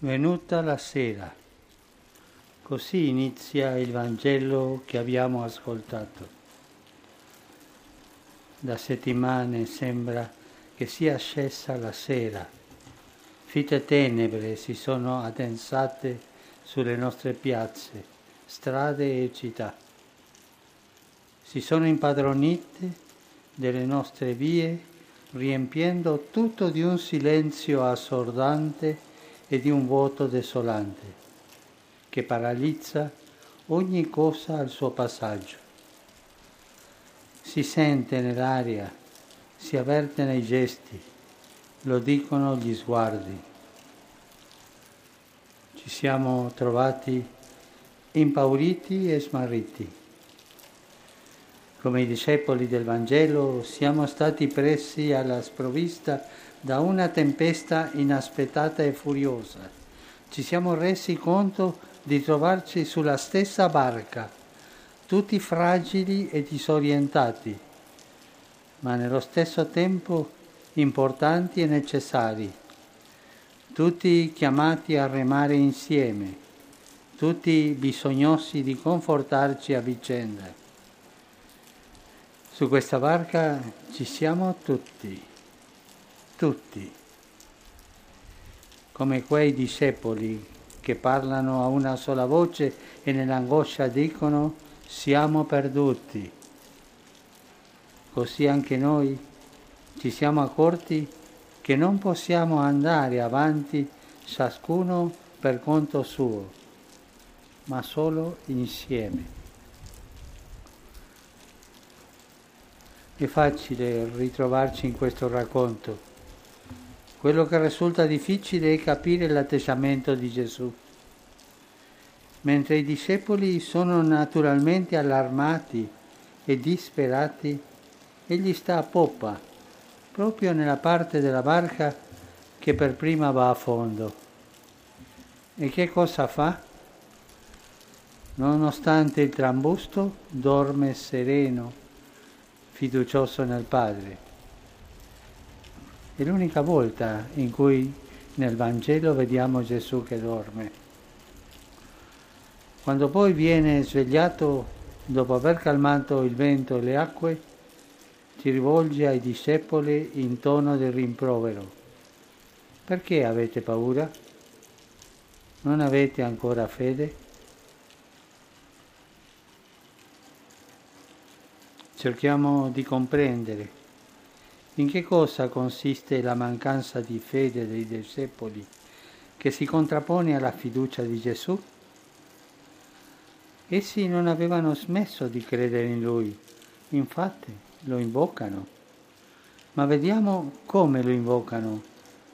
Venuta la sera. Così inizia il Vangelo che abbiamo ascoltato. Da settimane sembra che sia scesa la sera. Fitte tenebre si sono addensate sulle nostre piazze, strade e città. Si sono impadronite delle nostre vie, riempiendo tutto di un silenzio assordante e di un vuoto desolante che paralizza ogni cosa al suo passaggio. Si sente nell'aria, si avverte nei gesti, lo dicono gli sguardi. Ci siamo trovati impauriti e smarriti. Come i discepoli del Vangelo siamo stati presi alla sprovvista da una tempesta inaspettata e furiosa. Ci siamo resi conto di trovarci sulla stessa barca, tutti fragili e disorientati, ma nello stesso tempo importanti e necessari, tutti chiamati a remare insieme, tutti bisognosi di confortarci a vicenda. Su questa barca ci siamo tutti tutti, come quei discepoli che parlano a una sola voce e nell'angoscia dicono siamo perduti. Così anche noi ci siamo accorti che non possiamo andare avanti ciascuno per conto suo, ma solo insieme. È facile ritrovarci in questo racconto quello che risulta difficile è capire l'atteggiamento di Gesù. Mentre i discepoli sono naturalmente allarmati e disperati, egli sta a poppa, proprio nella parte della barca che per prima va a fondo. E che cosa fa? Nonostante il trambusto, dorme sereno, fiducioso nel Padre. È l'unica volta in cui nel Vangelo vediamo Gesù che dorme. Quando poi viene svegliato, dopo aver calmato il vento e le acque, si rivolge ai discepoli in tono di rimprovero. Perché avete paura? Non avete ancora fede? Cerchiamo di comprendere in che cosa consiste la mancanza di fede dei discepoli che si contrappone alla fiducia di Gesù? Essi non avevano smesso di credere in Lui, infatti lo invocano. Ma vediamo come lo invocano.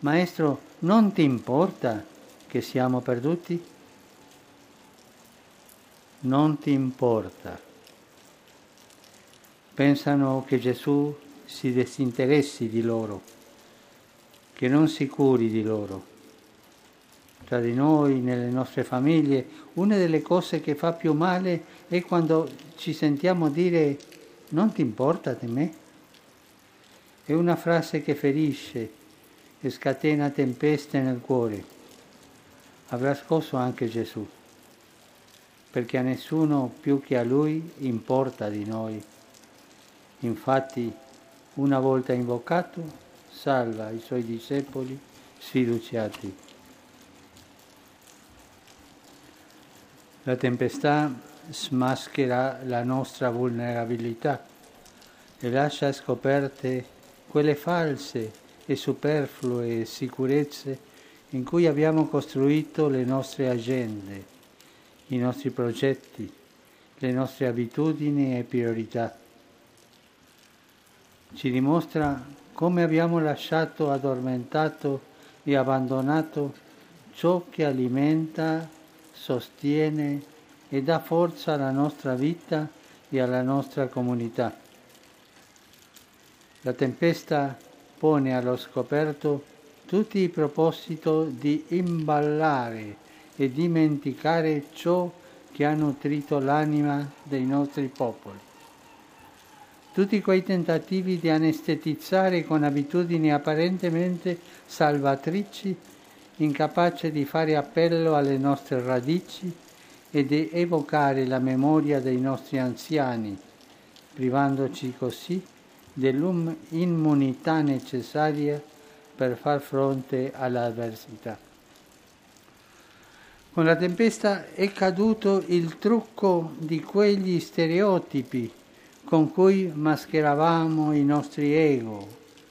Maestro, non ti importa che siamo perduti? Non ti importa. Pensano che Gesù si disinteressi di loro, che non si curi di loro. Tra di noi, nelle nostre famiglie, una delle cose che fa più male è quando ci sentiamo dire non ti importa di me. È una frase che ferisce e scatena tempeste nel cuore. Avrà scosso anche Gesù, perché a nessuno più che a Lui importa di noi. Infatti una volta invocato, salva i suoi discepoli sfiduciati. La tempesta smaschera la nostra vulnerabilità e lascia scoperte quelle false e superflue sicurezze in cui abbiamo costruito le nostre agende, i nostri progetti, le nostre abitudini e priorità ci dimostra come abbiamo lasciato addormentato e abbandonato ciò che alimenta, sostiene e dà forza alla nostra vita e alla nostra comunità. La tempesta pone allo scoperto tutti i propositi di imballare e dimenticare ciò che ha nutrito l'anima dei nostri popoli tutti quei tentativi di anestetizzare con abitudini apparentemente salvatrici incapace di fare appello alle nostre radici e di evocare la memoria dei nostri anziani, privandoci così dell'immunità necessaria per far fronte all'avversità. Con la tempesta è caduto il trucco di quegli stereotipi con cui mascheravamo i nostri ego,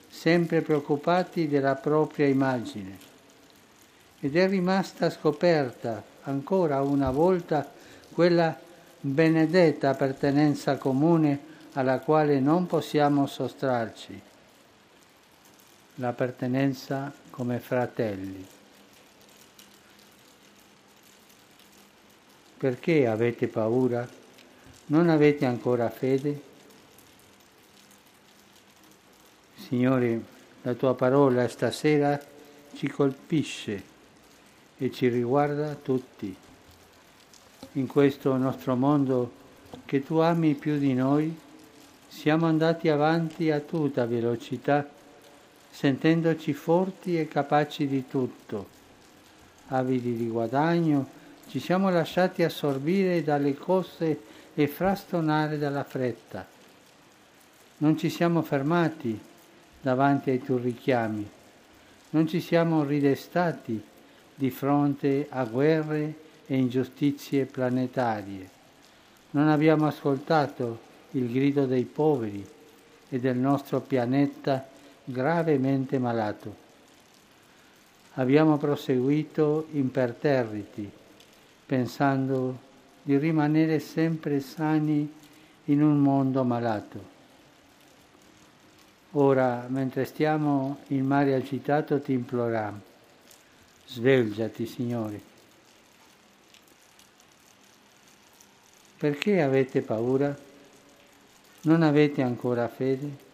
sempre preoccupati della propria immagine. Ed è rimasta scoperta ancora una volta quella benedetta appartenenza comune alla quale non possiamo sottrarci, l'appartenenza come fratelli. Perché avete paura? Non avete ancora fede? Signore, la tua parola stasera ci colpisce e ci riguarda tutti. In questo nostro mondo che tu ami più di noi, siamo andati avanti a tutta velocità, sentendoci forti e capaci di tutto. Avidi di guadagno, ci siamo lasciati assorbire dalle cose e frastonare dalla fretta. Non ci siamo fermati davanti ai tuoi richiami, non ci siamo ridestati di fronte a guerre e ingiustizie planetarie. Non abbiamo ascoltato il grido dei poveri e del nostro pianeta gravemente malato. Abbiamo proseguito imperterriti, pensando di rimanere sempre sani in un mondo malato. Ora, mentre stiamo in mare agitato, ti imploriamo, svegliati, Signore. Perché avete paura? Non avete ancora fede?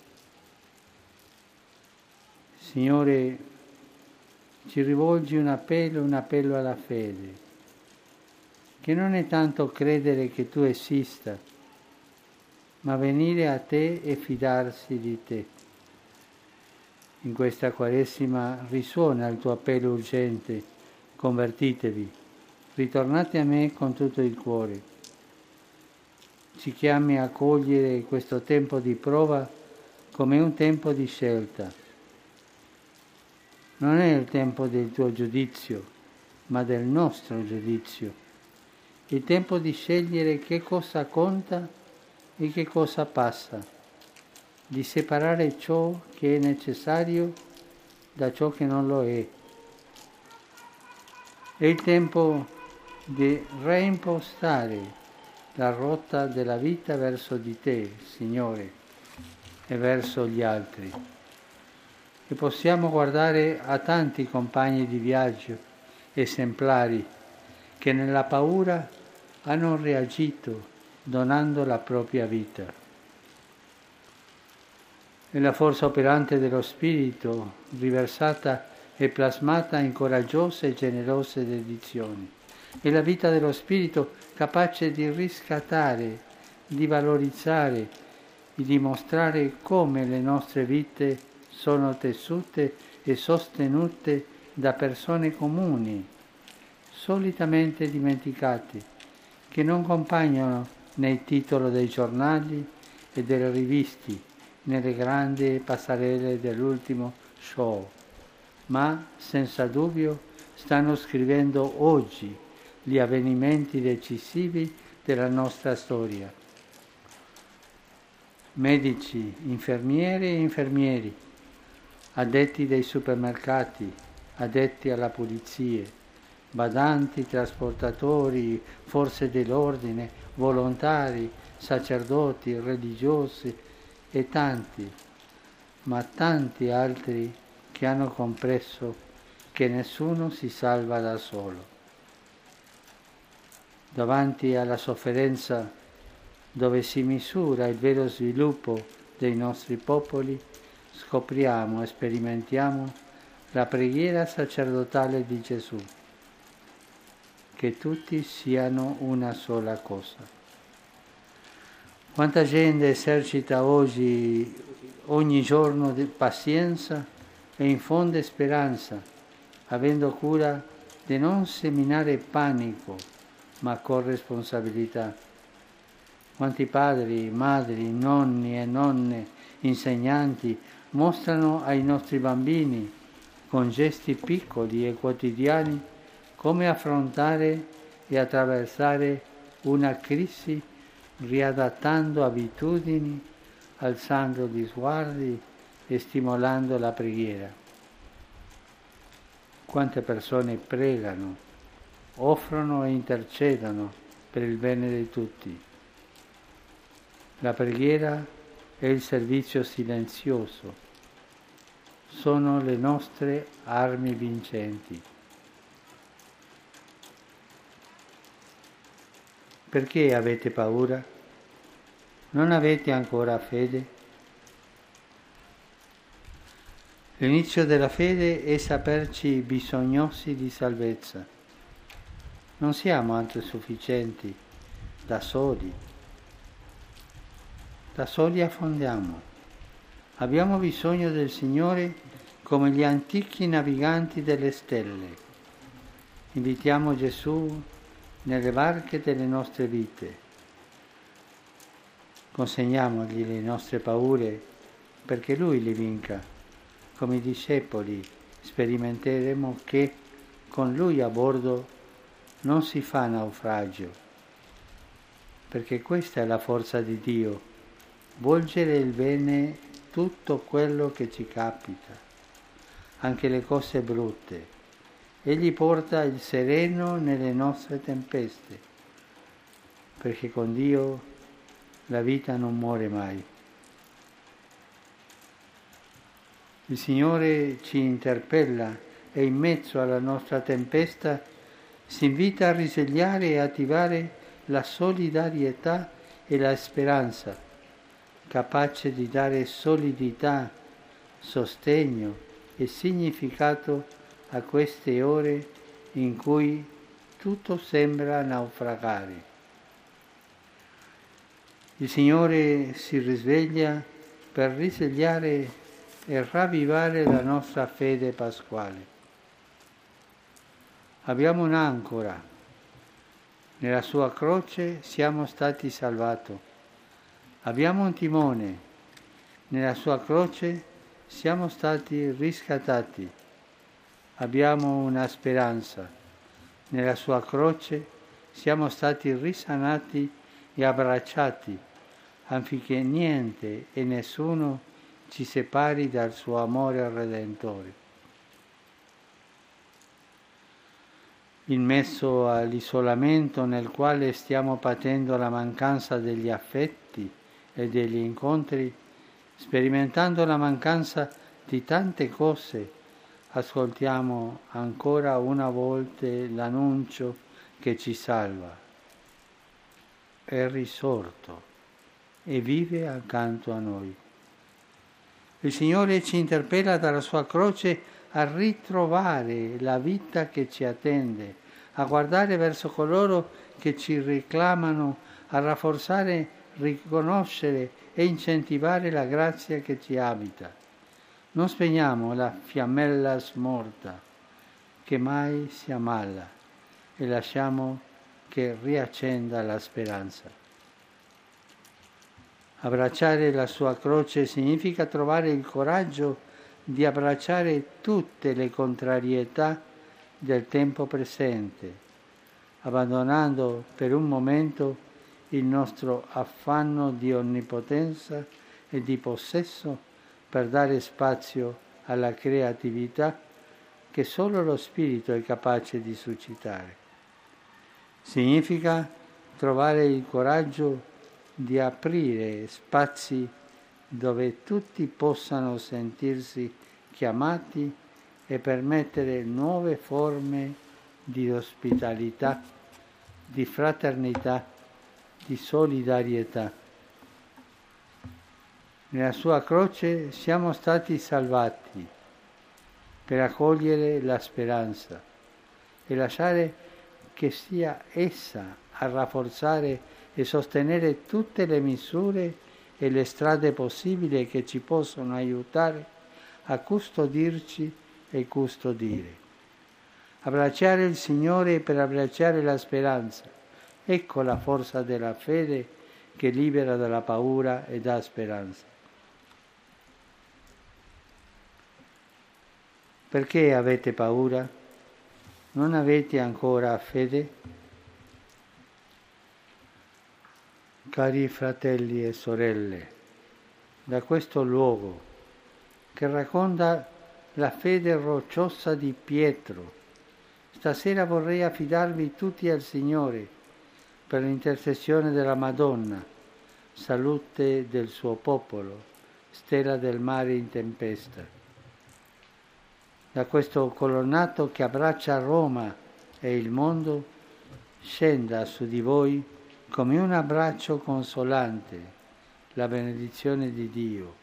Signore, ci rivolgi un appello, un appello alla fede, che non è tanto credere che tu esista, ma venire a te e fidarsi di te. In questa Quaresima risuona il tuo appello urgente, convertitevi, ritornate a me con tutto il cuore ci chiami a cogliere questo tempo di prova come un tempo di scelta. Non è il tempo del tuo giudizio, ma del nostro giudizio. Il tempo di scegliere che cosa conta e che cosa passa, di separare ciò che è necessario da ciò che non lo è. È il tempo di reimpostare la rotta della vita verso di te, Signore, e verso gli altri. E possiamo guardare a tanti compagni di viaggio, esemplari, che nella paura hanno reagito donando la propria vita. E la forza operante dello Spirito, riversata e plasmata in coraggiose e generose dedizioni. È la vita dello Spirito capace di riscattare, di valorizzare, di dimostrare come le nostre vite sono tessute e sostenute da persone comuni, solitamente dimenticate, che non compaiono nei titoli dei giornali e delle riviste, nelle grandi passerelle dell'ultimo show, ma senza dubbio stanno scrivendo oggi gli avvenimenti decisivi della nostra storia. Medici, infermieri e infermieri, addetti dei supermercati, addetti alla pulizia, badanti, trasportatori, forze dell'ordine, volontari, sacerdoti, religiosi e tanti, ma tanti altri che hanno compreso che nessuno si salva da solo davanti alla sofferenza dove si misura il vero sviluppo dei nostri popoli, scopriamo e sperimentiamo la preghiera sacerdotale di Gesù, che tutti siano una sola cosa. Quanta gente esercita oggi, ogni giorno, pazienza e infonde speranza avendo cura di non seminare panico, ma corresponsabilità. Quanti padri, madri, nonni e nonne, insegnanti mostrano ai nostri bambini, con gesti piccoli e quotidiani, come affrontare e attraversare una crisi riadattando abitudini, alzando gli sguardi e stimolando la preghiera. Quante persone pregano, offrono e intercedono per il bene di tutti. La preghiera e il servizio silenzioso sono le nostre armi vincenti. Perché avete paura? Non avete ancora fede? L'inizio della fede è saperci bisognosi di salvezza. Non siamo autosufficienti da soli. Da soli affondiamo. Abbiamo bisogno del Signore come gli antichi naviganti delle stelle. Invitiamo Gesù nelle barche delle nostre vite. Consegniamogli le nostre paure perché Lui le vinca come discepoli sperimenteremo che con Lui a bordo non si fa naufragio, perché questa è la forza di Dio, volgere il bene tutto quello che ci capita, anche le cose brutte. Egli porta il sereno nelle nostre tempeste, perché con Dio la vita non muore mai. Il Signore ci interpella e in mezzo alla nostra tempesta si invita a risvegliare e attivare la solidarietà e la speranza, capace di dare solidità, sostegno e significato a queste ore in cui tutto sembra naufragare. Il Signore si risveglia per risvegliare e ravvivare la nostra fede pasquale. Abbiamo un'ancora. Nella sua croce siamo stati salvati. Abbiamo un timone. Nella sua croce siamo stati riscattati. Abbiamo una speranza. Nella sua croce siamo stati risanati e abbracciati affinché niente e nessuno ci separi dal suo amore redentore. In mezzo all'isolamento nel quale stiamo patendo la mancanza degli affetti e degli incontri, sperimentando la mancanza di tante cose, ascoltiamo ancora una volta l'annuncio che ci salva. È risorto e vive accanto a noi. Il Signore ci interpella dalla sua croce a ritrovare la vita che ci attende, a guardare verso coloro che ci reclamano, a rafforzare, riconoscere e incentivare la grazia che ci abita. Non spegniamo la fiammella smorta che mai si ammala e lasciamo che riaccenda la speranza. Abbracciare la sua croce significa trovare il coraggio di abbracciare tutte le contrarietà del tempo presente, abbandonando per un momento il nostro affanno di onnipotenza e di possesso per dare spazio alla creatività che solo lo Spirito è capace di suscitare. Significa trovare il coraggio di aprire spazi dove tutti possano sentirsi chiamati e permettere nuove forme di ospitalità, di fraternità, di solidarietà. Nella sua croce siamo stati salvati per accogliere la speranza e lasciare che sia essa a rafforzare e sostenere tutte le misure e le strade possibili che ci possono aiutare a custodirci e custodire. Abbracciare il Signore per abbracciare la speranza. Ecco la forza della fede che libera dalla paura e dà speranza. Perché avete paura? Non avete ancora fede? Cari fratelli e sorelle, da questo luogo che racconta la fede rocciosa di Pietro, stasera vorrei affidarvi tutti al Signore per l'intercessione della Madonna, salute del suo popolo, stella del mare in tempesta. Da questo colonnato che abbraccia Roma e il mondo, scenda su di voi come un abbraccio consolante la benedizione di Dio.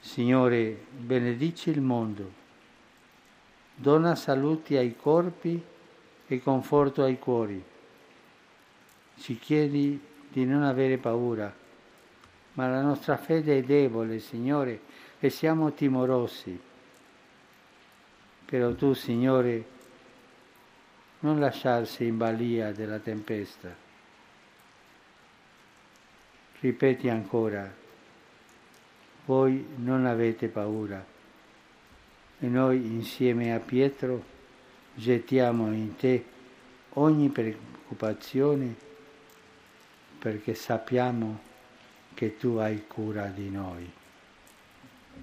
Signore, benedici il mondo, dona saluti ai corpi e conforto ai cuori ci chiedi di non avere paura, ma la nostra fede è debole, Signore, e siamo timorosi. Però tu, Signore, non lasciarsi in balia della tempesta. Ripeti ancora, voi non avete paura. E noi insieme a Pietro gettiamo in te ogni preoccupazione perché sappiamo che tu hai cura di noi.